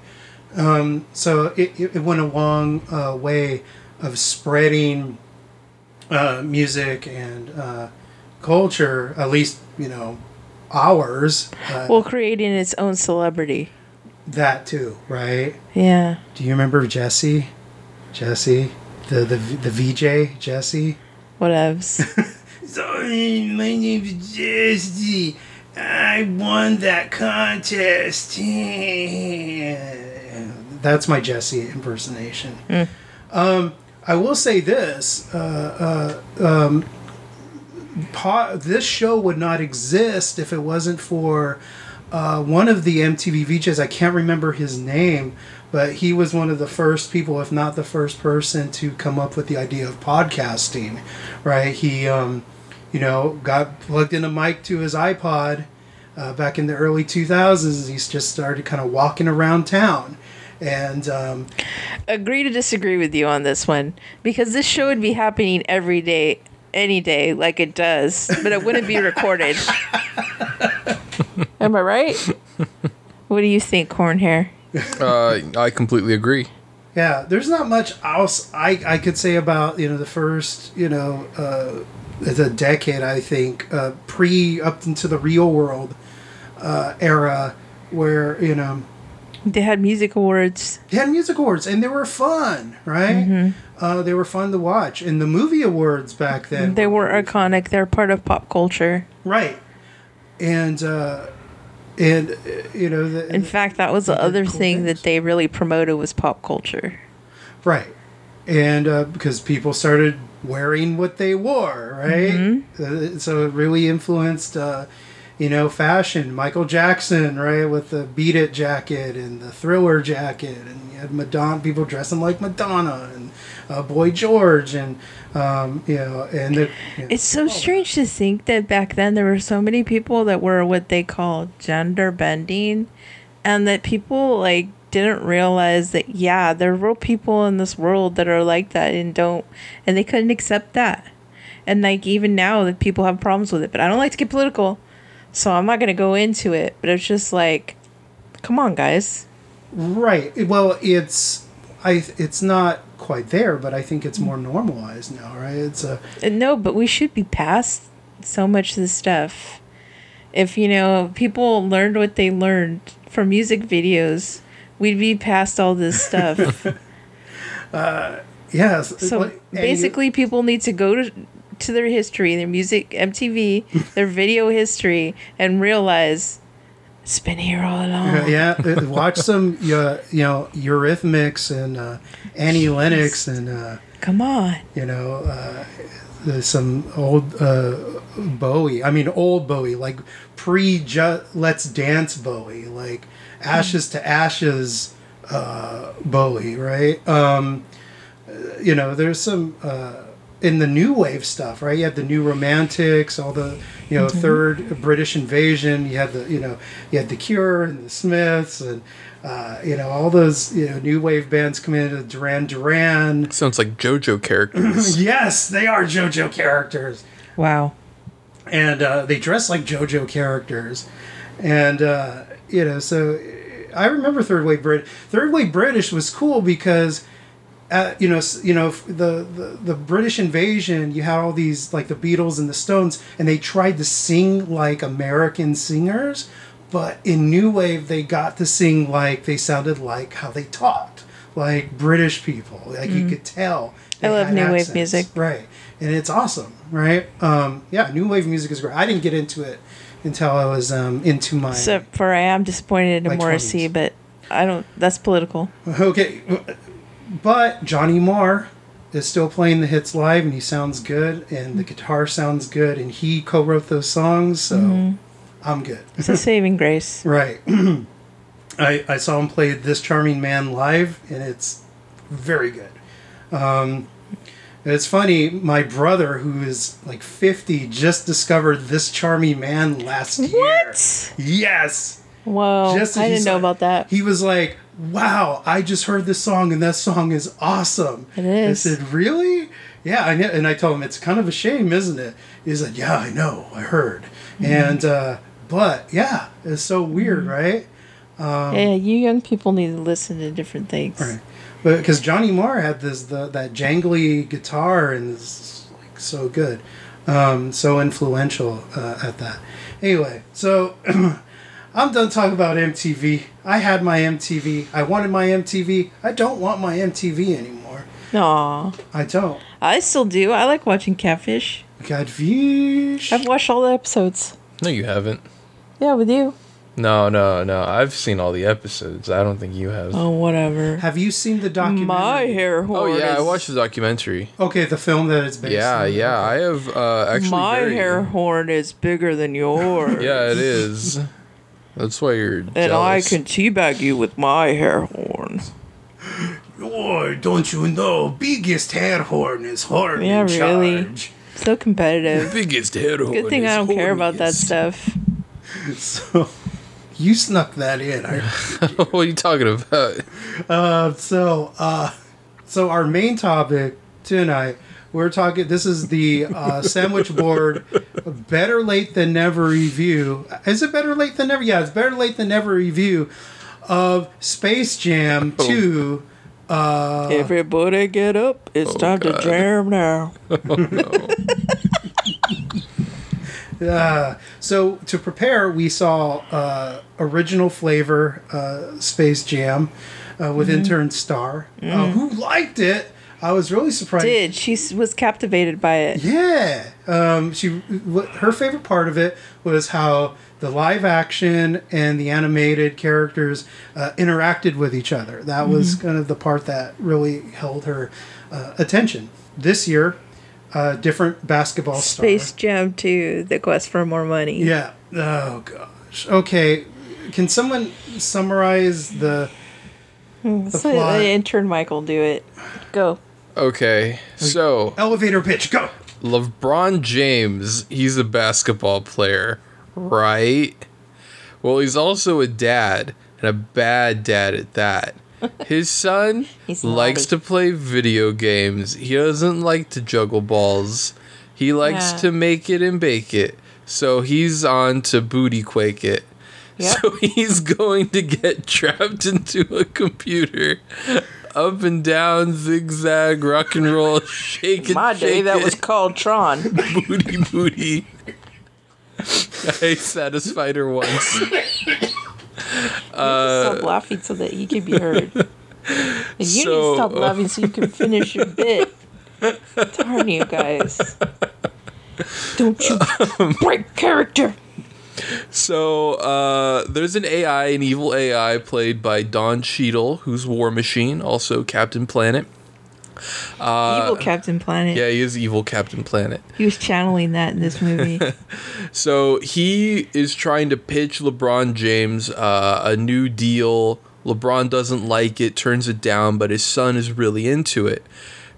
Um, so it, it, it went a long uh, way of spreading uh, music and uh, culture, at least, you know, ours. Uh, Well, creating its own celebrity. that too, right? Yeah. Do you remember Jesse? Jesse, the the the VJ Jesse. Whatevs. [laughs] Sorry, my name is Jesse. I won that contest. That's my Jesse impersonation. Um, I will say this: uh, uh, um, po- this show would not exist if it wasn't for uh, one of the MTV VJs. I can't remember his name, but he was one of the first people, if not the first person, to come up with the idea of podcasting. Right? He, um, you know, got plugged in a mic to his iPod uh, back in the early 2000s. He just started kind of walking around town. And um, Agree to disagree with you on this one because this show would be happening every day, any day, like it does, but it wouldn't be [laughs] recorded. Am I right? What do you think, Cornhair? Uh, I completely agree. Yeah, there's not much else I, I could say about you know the first you know uh, the decade I think uh, pre up into the real world uh, era where you know They had music awards. they had music awards and they were fun right Mm-hmm. Uh, they were fun to watch and the movie awards back then They were iconic. They're part of pop culture. right and uh, and uh, you know the, In fact, that was the did other cool thing things. that they really promoted was pop culture. Right. And uh, because people started wearing what they wore, right? Uh, so it really influenced, uh, you know, fashion. Michael Jackson, right, with the Beat It jacket and the Thriller jacket, and you had Madonna, people dressing like Madonna, and uh, Boy George, and um, you know, and the, you know, It's so strange to think that back then there were so many people that were what they call gender bending and that people like didn't realize that yeah, there are real people in this world that are like that and don't and they couldn't accept that. And like even now that people have problems with it, but I don't like to get political. So I'm not going to go into it, but it's just like come on guys. right. Well, it's I, it's not quite there, but I think it's more normalized now, right? It's a Uh, No, but we should be past so much of this stuff. If you know people learned what they learned from music videos, we'd be past all this stuff. [laughs] yes. so like- and you- basically, people need to go to to their history, their music, MTV, [laughs] their video history, and realize it's been here all along. yeah, uh, [laughs] watch some uh, you know Eurythmics and uh, Annie Lennox and uh, Come on. you know uh, some old uh, Bowie. I mean old Bowie, like pre ju- Let's Dance Bowie, like Ashes to Ashes uh, Bowie, right? Um, uh, you know, there's some. In the new wave stuff, right? You had the new romantics, all the you know third British invasion. You had the you know you had the Cure and the Smiths and uh, you know all those you know new wave bands coming into Duran Duran. Sounds like JoJo characters. [clears throat] Yes, they are JoJo characters, Wow. and uh, they dress like JoJo characters, and uh, you know so I remember third wave Brit. Third wave British was cool because uh, you know, you know, the, the the British invasion. You had all these like the Beatles and the Stones, and they tried to sing like American singers, but in New Wave they got to sing like they sounded like how they talked, like British people. Like you could tell. I love new wave music. right? And it's awesome, right? Um, yeah, New Wave music is great. I didn't get into it until I was um, into my Except for I am disappointed in Morrissey, 20s. but I don't. That's political. [laughs] Okay, but Johnny Marr is still playing the hits live, and he sounds good, and the guitar sounds good, and he co-wrote those songs, so I'm good. It's a saving grace. [laughs] Right. [clears throat] I I saw him play this charming man live, and it's very good. Um, it's funny. My brother, who is like 50, just discovered this charming man last year. What? Yes. Whoa! Just I didn't know about that. He was like, "Wow, I just heard this song, and that song is awesome." It is. I said, "Really?" Yeah, I know. And I told him it's kind of a shame, isn't it? He said, "Yeah, I know. I heard." Mm-hmm. And uh, but yeah, it's so weird, right? yeah, you young people need to listen to different things. Right. But because Johnny Marr had this the that jangly guitar and is like so good, um, so influential uh, at that. Anyway, so [clears throat] I'm done talking about MTV. I had my MTV. I wanted my MTV. I don't want my MTV anymore. Aw. I don't. I still do. I like watching Catfish. Catfish. I've watched all the episodes. No, you haven't. Yeah, with you. No, no, no. I've seen all the episodes. I don't think you have. Oh, whatever. Have you seen the documentary? My hair horn. Oh horn. yeah, I watched the documentary. Okay, the film that it's based Yeah, on. yeah. Yeah. I have uh, actually. My very- hair horn is bigger than yours. [laughs] Yeah, it is. That's why you're. And I can teabag you with my hair horn. Oh, don't you know? Biggest hair horn is horn Yeah, in really. charge. So competitive. biggest hair horn. Good thing I don't care about that stuff. [laughs] So, you snuck that in. I [laughs] what are you talking about? Uh, so, uh, so our main topic tonight, we're talking. This is the uh, sandwich board. Better late than never review. Is it better late than never? Yeah, it's better late than never review of Space Jam Oh. Two. Uh, Everybody get up. It's Oh, time God. to jam now. [laughs] [laughs] Uh, so to prepare, we saw uh, original flavor uh, Space Jam uh, with intern Star, uh, who liked it. I was really surprised. Did. She was captivated by it. Yeah, um, she. What, her favorite part of it was how the live action and the animated characters uh, interacted with each other. That was kind of the part that really held her uh, attention. This year, uh, different basketball star. Space Jam 2, The Quest for More Money. Yeah. Oh gosh. Okay. Can someone summarize the? So plot. the intern Michael do it. Go. Okay, so Elevator pitch, go. LeBron James, he's a basketball player, right? Well, he's also a dad, and a bad dad at that. [laughs] His son likes to play video games. He doesn't like to juggle balls. He likes Yeah. to make it and bake it. So he's on to booty quake it. Yep. So [laughs] he's going to get trapped into a computer. Up and down, zigzag, rock and roll, [laughs] shake it. My day, shake that it was called Tron. [laughs] booty booty. I satisfied her once. [laughs] stop laughing so that he can be heard. And you need to stop uh, laughing so you can finish your bit. Darn you guys. Don't you break character. So uh, there's an AI, an evil AI played by Don Cheadle, who's War Machine, also Captain Planet. Evil Captain Planet. Uh, Yeah, he is evil Captain Planet. He was channeling that in this movie. [laughs] So he is trying to pitch LeBron James uh, a new deal. LeBron doesn't like it, turns it down, but his son is really into it.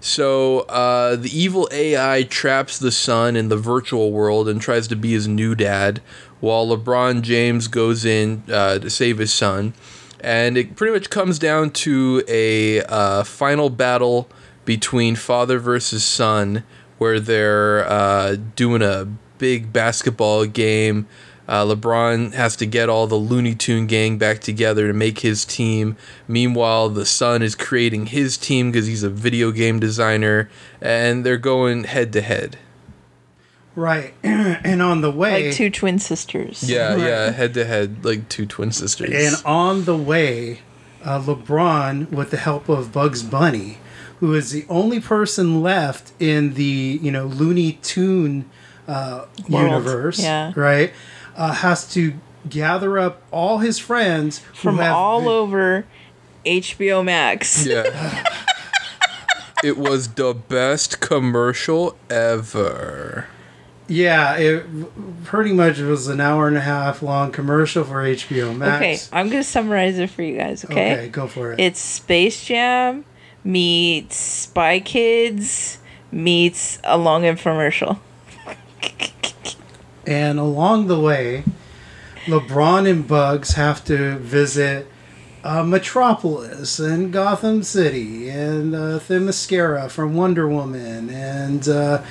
So uh, the evil AI traps the son in the virtual world and tries to be his new dad, while LeBron James goes in uh, to save his son. And it pretty much comes down to a uh, final battle between father versus son, where they're uh, doing a big basketball game. Uh, LeBron has to get all the Looney Tune gang back together to make his team. Meanwhile, the son is creating his team because he's a video game designer, and they're going head to head. Right. [clears throat] and on the way. like two twin sisters. Yeah, Right. yeah, head to head, like two twin sisters. And on the way, uh, LeBron, with the help of Bugs Bunny, who is the only person left in the you know Looney Tune uh, universe, yeah. right, uh, has to gather up all his friends who From have all been- over HBO Max. Yeah. [laughs] it was the best commercial ever. Yeah, it pretty much was an hour and a half long commercial for HBO Max. Okay, I'm gonna summarize it for you guys. Okay, Okay, go for it. it's Space Jam meets Spy Kids meets a long infomercial. [laughs] And along the way, LeBron and Bugs have to visit uh, Metropolis and Gotham City and uh, Themyscira from Wonder Woman and uh,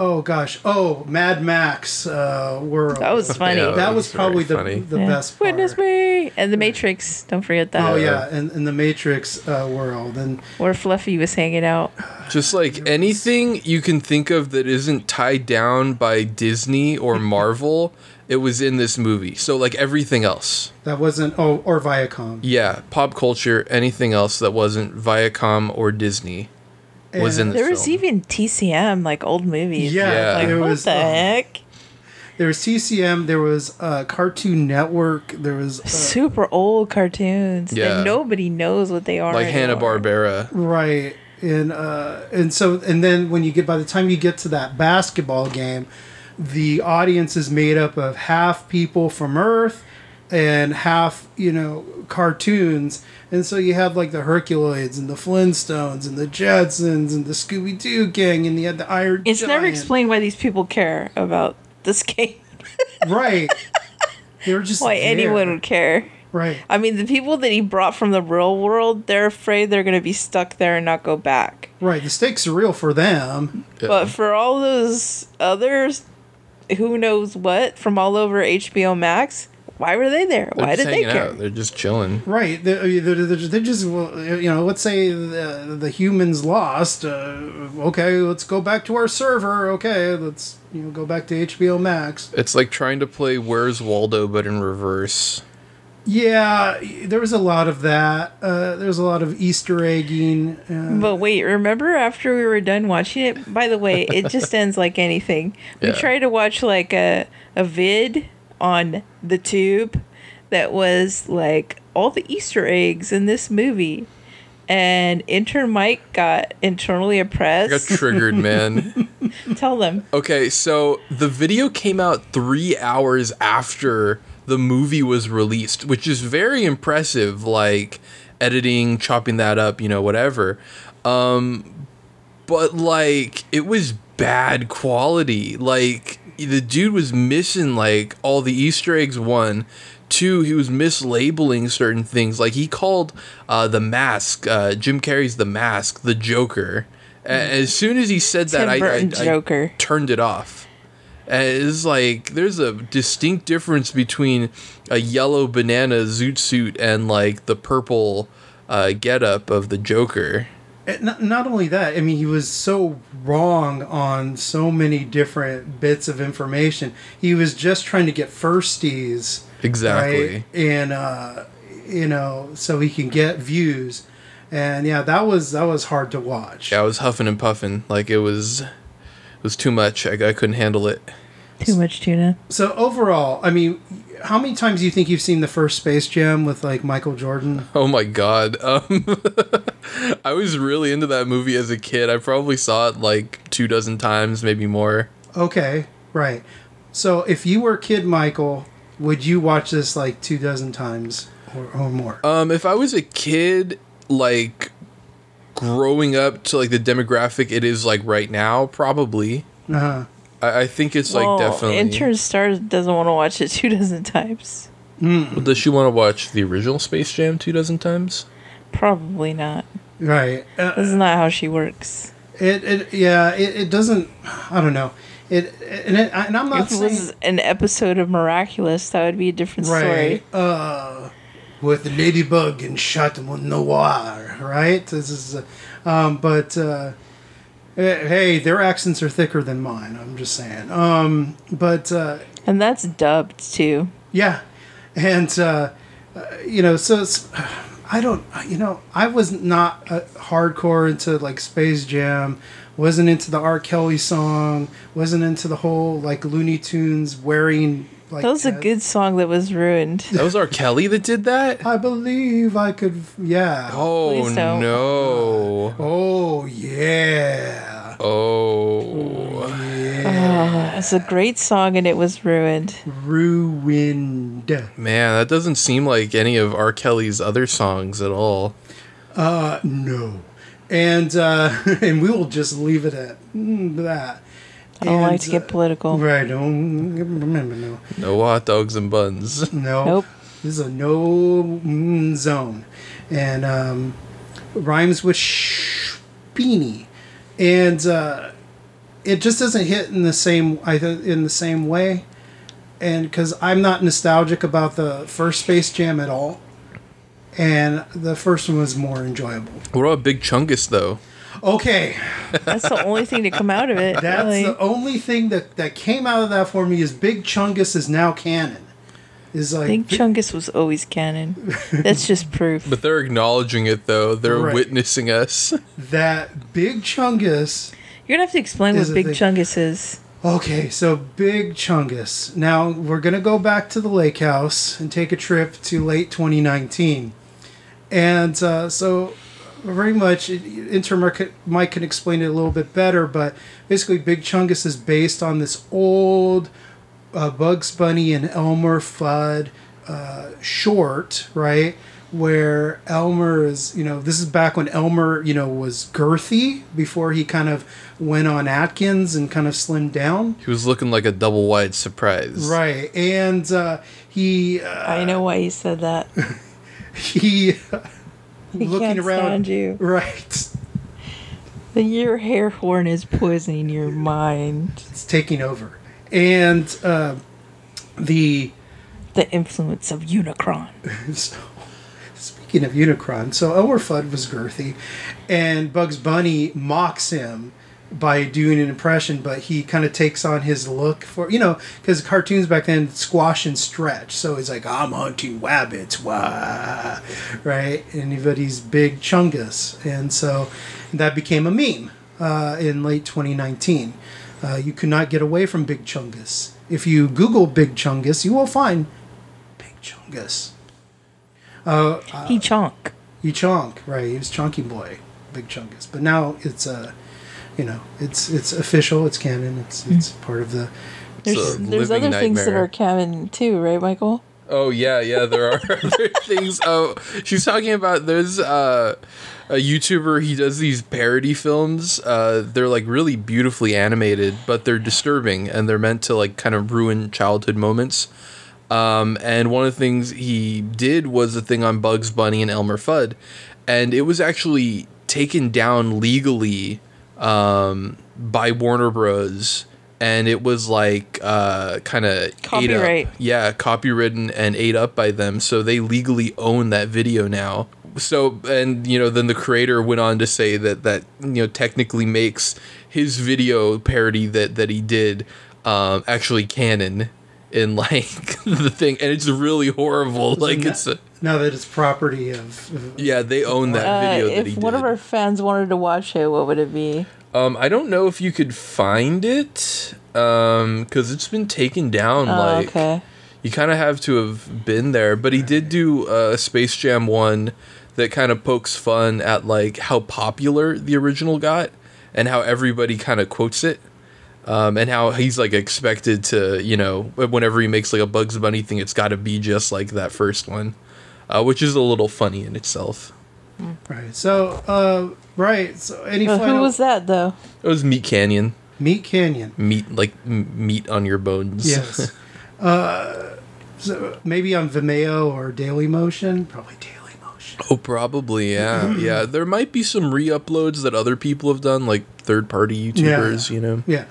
oh gosh, oh Mad Max uh, World. That was [laughs] funny. Yeah. that was very probably the the Yeah. best part. Witness me and the Matrix. Don't forget that. Oh yeah, and in the Matrix uh, world, and Where Fluffy was hanging out. Just like anything you can think of that isn't tied down by Disney or [laughs] Marvel, it was in this movie. So like everything else. that wasn't oh or Viacom Yeah, pop culture, anything else that wasn't Viacom or Disney was in And this There was even TCM, like old movies. Yeah, Yeah. Like, there what was the uh, heck? there was TCM, there was uh, Cartoon Network, there was uh, Super old cartoons Yeah. that nobody knows what they are. like Hanna anymore. Barbera. right, and uh, and so and then when you get by the time you get to that basketball game, the audience is made up of half people from Earth and half you know cartoons and so you have like the herculoids and the flintstones and the jetsons and the scooby-doo gang and you had the iron It's never explained why these people care about this [laughs] game. right they were just why there. anyone would care. right I mean, the people that he brought from the real world, they're afraid they're going to be stuck there and not go back. right the stakes are real for them Yeah. But for all those others, who knows what from all over HBO Max, why were they there? They're Why did they care? out. They're just chilling. right they're, they're, they're they're just you know let's say the, the humans lost uh, okay let's go back to our server okay let's you know go back to hbo max It's like trying to play Where's Waldo but in reverse. Yeah, there was a lot of that. Uh, there was a lot of Easter egging. Uh, But wait, remember after we were done watching it? By the way, it just [laughs] ends like anything. We Yeah. tried to watch like a a vid on the tube that was like all the Easter eggs in this movie. And intern Mike got internally I got triggered, [laughs] man. Tell them. Okay, so the video came out three hours after the movie was released, which is very impressive. Like editing, chopping that up, you know, whatever. Um, but like it was bad quality. Like the dude was missing like all the Easter eggs. One, two, he was mislabeling certain things. Like he called uh, the mask, uh, Jim Carrey's the mask, the Joker. As soon as he said that, I, I, I turned it off. And it's like there's a distinct difference between a yellow banana zoot suit and like the purple uh, getup of the Joker. And not, not only that, I mean, he was so wrong on so many different bits of information. He was just trying to get firsties, Exactly. right? And uh, you know, so he can get views. And yeah, that was that was hard to watch. Yeah, I was huffing and puffing. Like it was, it was too much. I, I couldn't handle it. Too much tuna. So overall, I mean, how many times do you think you've seen the first Space Jam with like Michael Jordan? Oh my god. Um, [laughs] I was really into that movie as a kid. I probably saw it like two dozen times, maybe more. Okay, right. So if you were Kid Michael, would you watch this like two dozen times or, or more? Um, if I was a kid, like growing up to like the demographic it is like right now, probably. Uh-huh. I, I think it's like well, definitely. intern stars doesn't want to watch it two [laughs] dozen times. Does she want to watch the original Space Jam two dozen times? Probably not. Right. Uh, This is not how she works. it, it yeah, it, it doesn't I don't know. It and it, and I'm not If it saying was an episode of Miraculous, that would be a different right. story. Uh with the ladybug and shot him with noir, right? This is uh, um but uh hey, their accents are thicker than mine. I'm just saying. Um but uh And that's dubbed too. Yeah, and uh, uh, you know, so it's, I don't, you know, I was not uh, hardcore into like Space Jam, wasn't into the R. Kelly song, wasn't into the whole like Looney Tunes wearing like. That was a uh, good song that was ruined. That was R. Kelly that did that. I believe I could. Yeah. Oh Please don't. no! Oh yeah. Oh, Yeah. It's a great song and it was ruined. Ruined. man, that doesn't seem like any of R. Kelly's other songs at all. Uh, no. And uh, [laughs] and we will just leave it at mm, that. I don't like to get uh, political. Right. Don't remember no. No hot dogs and buns. [laughs] No. Nope. This is a no mm, zone, and um, rhymes with beanie, and uh, it just doesn't hit in the same I th- in the same way, and because I'm not nostalgic about the first Space Jam at all, and the first one was more enjoyable. What about Big Chungus though? Okay, That's the only thing to come out of it. that's really. the only thing that that came out of that for me is Big Chungus is now canon. Is like Big Chungus was always canon. That's just [laughs] proof. But they're acknowledging it though. They're Right. witnessing us. that Big Chungus You're gonna have to explain what Big thing. Chungus is. Okay, so Big Chungus. Now we're gonna go back to the lake house and take a trip to late 2019, and uh, so very much Intern Mike can explain it a little bit better, but basically Big Chungus is based on this old uh, Bugs Bunny and Elmer Fudd uh, short, right? Where Elmer is, you know, this is back when Elmer, you know, was girthy before he kind of went on Atkins and kind of slimmed down. He was looking like a double wide surprise. Right. And uh, he, uh, I know why you said that. [laughs] he, He looking can't around. stand you. Right. Your hair horn is poisoning your mind. It's taking over. And uh, the, The influence of Unicron. So, [laughs] speaking of Unicron, so Elmer Fudd was girthy, and Bugs Bunny mocks him by doing an impression, but he kind of takes on his look for you know because cartoons back then squash and stretch. So he's like, "I'm hunting wabbits, wah," right? And but he's big chungus, and so that became a meme uh, in late 2019. Uh, you cannot get away from Big Chungus. If you Google Big Chungus, you will find Big Chungus. Uh, he chonk. he chonk, right? He was Chunky Boy, Big Chungus. But now it's uh, you know, it's it's official, it's canon, it's it's part of the. There's there's living other things that are canon too, right, Michael? Oh yeah, yeah. There are [laughs] other things. Oh, she's talking about there's uh, a YouTuber. He does these parody films. Uh, they're like really beautifully animated, but they're disturbing and they're meant to like kind of ruin childhood moments. Um, and one of the things he did was a thing on Bugs Bunny and Elmer Fudd, and it was actually taken down legally um, by Warner Bros. And it was like uh, kind of Copyright. yeah, copywritten and ate up by them. So they legally own that video now. So and you know then the creator went on to say that that you know technically makes his video parody that that he did um, actually canon in [laughs] like the thing, and it's really horrible. Like now- it's a, now that it's property of. of- yeah, they own that Uh, video that if one did. of our fans wanted to watch it, what would it be? Um, I don't know if you could find it, um, because it's been taken down. Oh, like, okay. you kind of have to have been there. But he did do a Space Jam one that kind of pokes fun at like how popular the original got and how everybody kind of quotes it. Um, and how he's like expected to, you know, whenever he makes like a Bugs Bunny thing, it's got to be just like that first one, uh, which is a little funny in itself. Right. So, uh, right. So, any Well, final who was that though? It was Meat Canyon, Meat Canyon? meat like m- meat on your bones. Yes. [laughs] uh, so maybe on Vimeo or Daily Motion. Probably Daily Motion. Oh, probably, yeah, [clears throat] yeah. There might be some re-uploads that other people have done, like third-party YouTubers. Yeah. You know, Yeah.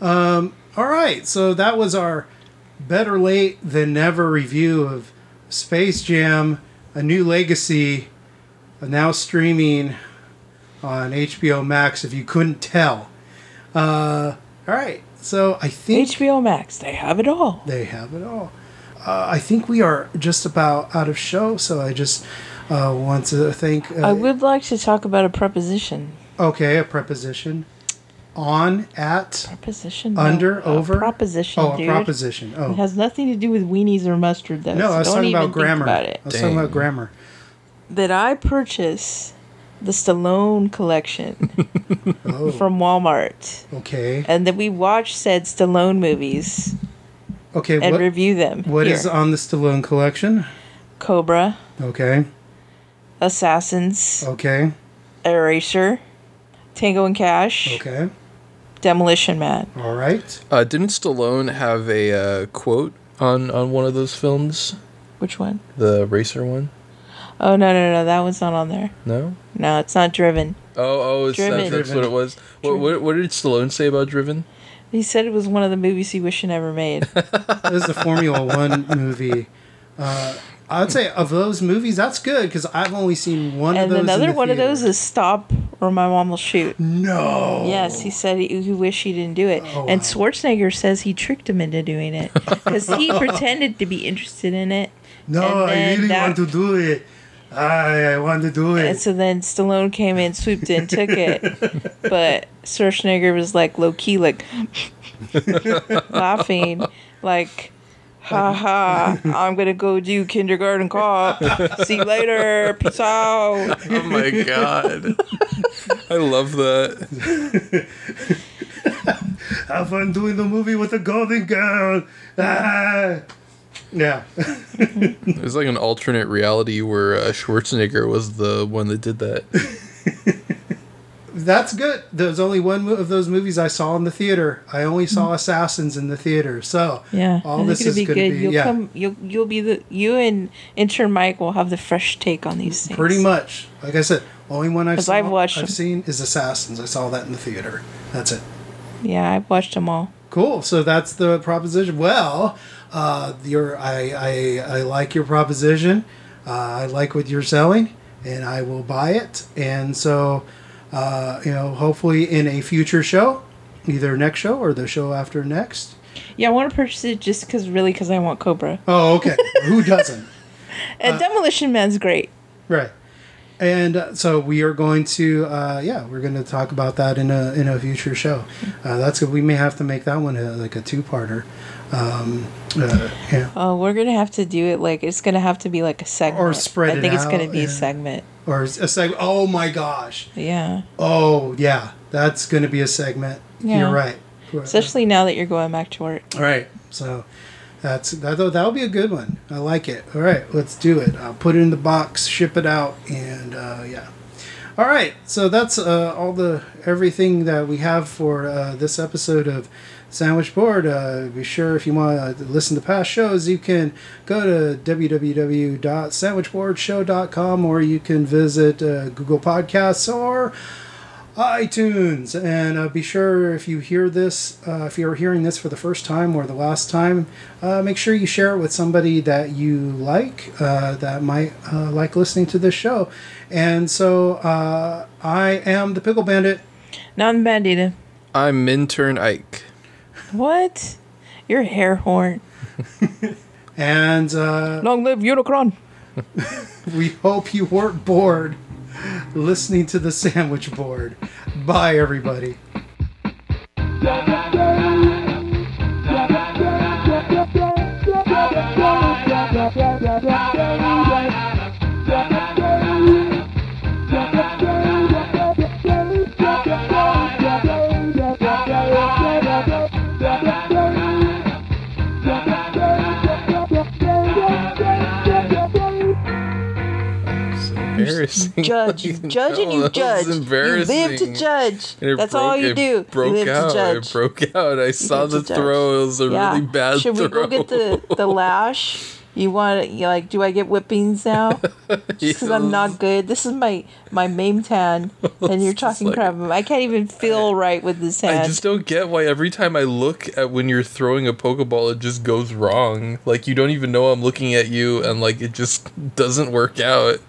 Um, all right. So that was our better late than never review of Space Jam: A New Legacy, now streaming on HBO Max. If you couldn't tell. Uh, all right. So I think HBO Max. They have it all. they have it all. Uh, I think we are just about out of show, so I just uh, want to thank. Uh, I would like to talk about a preposition. Okay, a preposition. On, at, Preposition. under, a over. Proposition, Oh, a dude. proposition. Oh, It has nothing to do with weenies or mustard, though. no, so I was don't talking about think grammar. About it. I was talking about grammar. That I purchase the Stallone collection [laughs] Oh, from Walmart, okay. and that we watch said Stallone movies Okay, and what, review them. what Here. is on the Stallone collection? Cobra, Okay, Assassins, okay, Eraser, Tango and Cash, okay. Demolition Man. All right. uh, didn't Stallone have a uh, quote on on one of those films, Which one? the racer one? Oh no no no, that one's not on there. No. No, it's not Driven. Oh, oh, it's that, Driven. that's what it was. What, what, what did Stallone say about Driven? He said it was one of the movies he wished he never made. [laughs] This is a Formula One movie. Uh, I would say of those movies, that's good because I've only seen one of and those. in another the one of those is Stop or My Mom Will Shoot. no. Yes, he said he, he wished he didn't do it. Oh, and wow. Schwarzenegger says he tricked him into doing it because he [laughs] pretended to be interested in it. No, and I really that- want to do it. I, I want to do it. And it. so then Stallone came in, swooped in, took it. [laughs] But Schwarzenegger was like low key, like [laughs] laughing, like, ha ha, I'm gonna go do kindergarten cop. See you later. Peace out. Oh my god. I love that. [laughs] Have fun doing the movie with the golden girl. Ah. Yeah. [laughs] It was like an alternate reality where uh, Schwarzenegger was the one that did that. That's good. There's only one of those movies I saw in the theater. I only saw Assassins in the theater. So Yeah, all I this think is it'll be going good. to be you'll yeah, come. You'll you'll be the you and intern Mike will have the fresh take on these things. pretty much. Like I said, only one I've 'Cause saw, I've watched I've them. seen is Assassins. I saw that in the theater. That's it. Yeah, I've watched them all. Cool. So that's the proposition. Well, uh, your I, I I like your proposition. Uh, I like what you're selling, and I will buy it. And so, uh, you know, hopefully in a future show, either next show or the show after next. Yeah, I want to purchase it just because, really, because I want Cobra. Oh, okay. [laughs] Who doesn't? And Uh, Demolition Man's great. Right. And uh, so we are going to, uh, yeah, we're going to talk about that in a in a future show. Uh, that's good. We may have to make that one a, like a two parter. Um, uh, yeah. Oh, we're gonna have to do it like it's gonna have to be like a segment. Or spread I think it's gonna be yeah. a segment. Or a segment. Oh my gosh. Yeah, Oh yeah, that's to be a segment. Yeah. You're right. especially now that you're going back to work. All right. So that's that. That'll be a good one. I like it. All right, let's do it. I'll put it in the box, ship it out, and uh, yeah. All right. So that's uh, all the everything that we have for uh, this episode of Sandwich Board. Uh, be sure if you want to listen to past shows, you can go to www.sandwichboardshow.com or you can visit uh, Google Podcasts or iTunes. And uh, be sure if you hear this, uh, if you're hearing this for the first time or the last time, uh, make sure you share it with somebody that you like, uh, that might uh, like listening to this show. And so uh, I am the Pickle Bandit. Not in Bandita. I'm Intern Mike. What? You're hair horn. [laughs] And uh, Long live Unicron. [laughs] we hope you weren't bored listening to the Sandwich Board. Bye, everybody. Embarrassing. [laughs] Judge, you judge, and you judge. was You live to judge. It That's all broke- you it do. Broke you live out. to judge. It broke out. I saw the throw. It was a yeah. really bad Should throw. we go get the the lash? You want you like? Do I get whippings now? [laughs] Just because I'm not good. This is my my mame tan, [laughs] and you're talking like- crap. I can't even feel right with this hand. I just don't get why every time I look at when you're throwing a Pokeball, it just goes wrong. Like you don't even know I'm looking at you, and like it just doesn't work out.